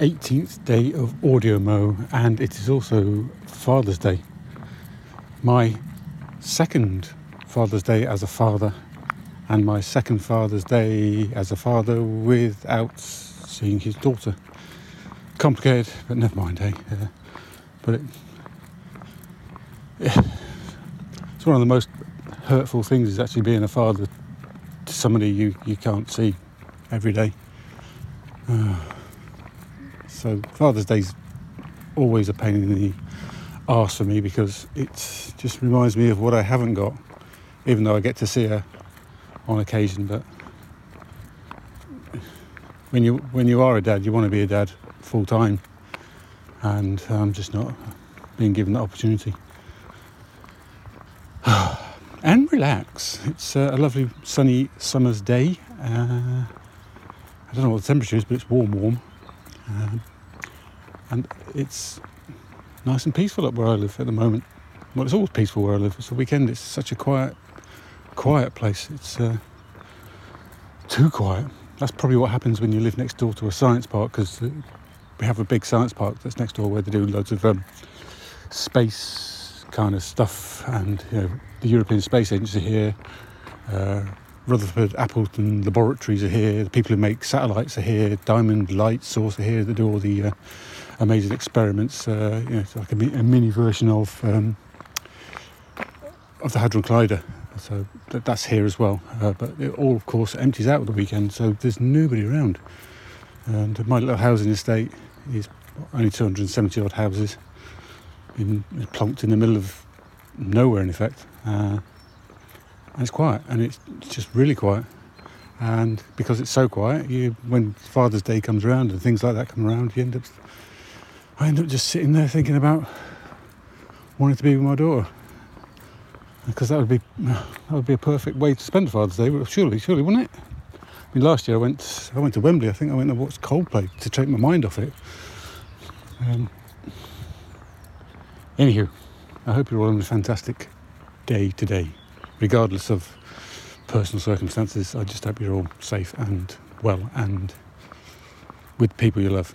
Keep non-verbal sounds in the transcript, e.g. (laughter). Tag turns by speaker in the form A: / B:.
A: 18th day of Audio Mo, and it is also Father's Day. My second Father's Day as a father, and my second Father's Day as a father without seeing his daughter. Complicated, but never mind, eh? Uh, but it, yeah, it's one of the most hurtful things is actually being a father to somebody you, you can't see every day. Uh, so Father's Day's always a pain in the arse for me because it just reminds me of what I haven't got, even though I get to see her on occasion. But when you when you are a dad, you want to be a dad full time, and I'm just not being given that opportunity. (sighs) and relax. It's a lovely sunny summer's day. Uh, I don't know what the temperature is, but it's warm, warm. Um, and it's nice and peaceful up where I live at the moment. Well, it's always peaceful where I live. It's the weekend. It's such a quiet, quiet place. It's uh, too quiet. That's probably what happens when you live next door to a science park because uh, we have a big science park that's next door where they do loads of um, space kind of stuff and you know the European Space Agency here. Uh, Rutherford Appleton laboratories are here. The people who make satellites are here. Diamond Light Source are here they do all the uh, amazing experiments. Uh, you know, it's like a, a mini version of um, of the Hadron Collider. So that, that's here as well. Uh, but it all, of course, empties out at the weekend, so there's nobody around. And my little housing estate is only 270 odd houses, in, plonked in the middle of nowhere, in effect. Uh, and it's quiet, and it's just really quiet. And because it's so quiet, you when Father's Day comes around and things like that come around, you end up. I end up just sitting there thinking about wanting to be with my daughter, because that would be that would be a perfect way to spend Father's Day. Surely, surely, wouldn't it? I mean, last year I went I went to Wembley. I think I went to watch Coldplay to take my mind off it. Um, anywho, I hope you're all having a fantastic day today regardless of personal circumstances, I just hope you're all safe and well and with people you love.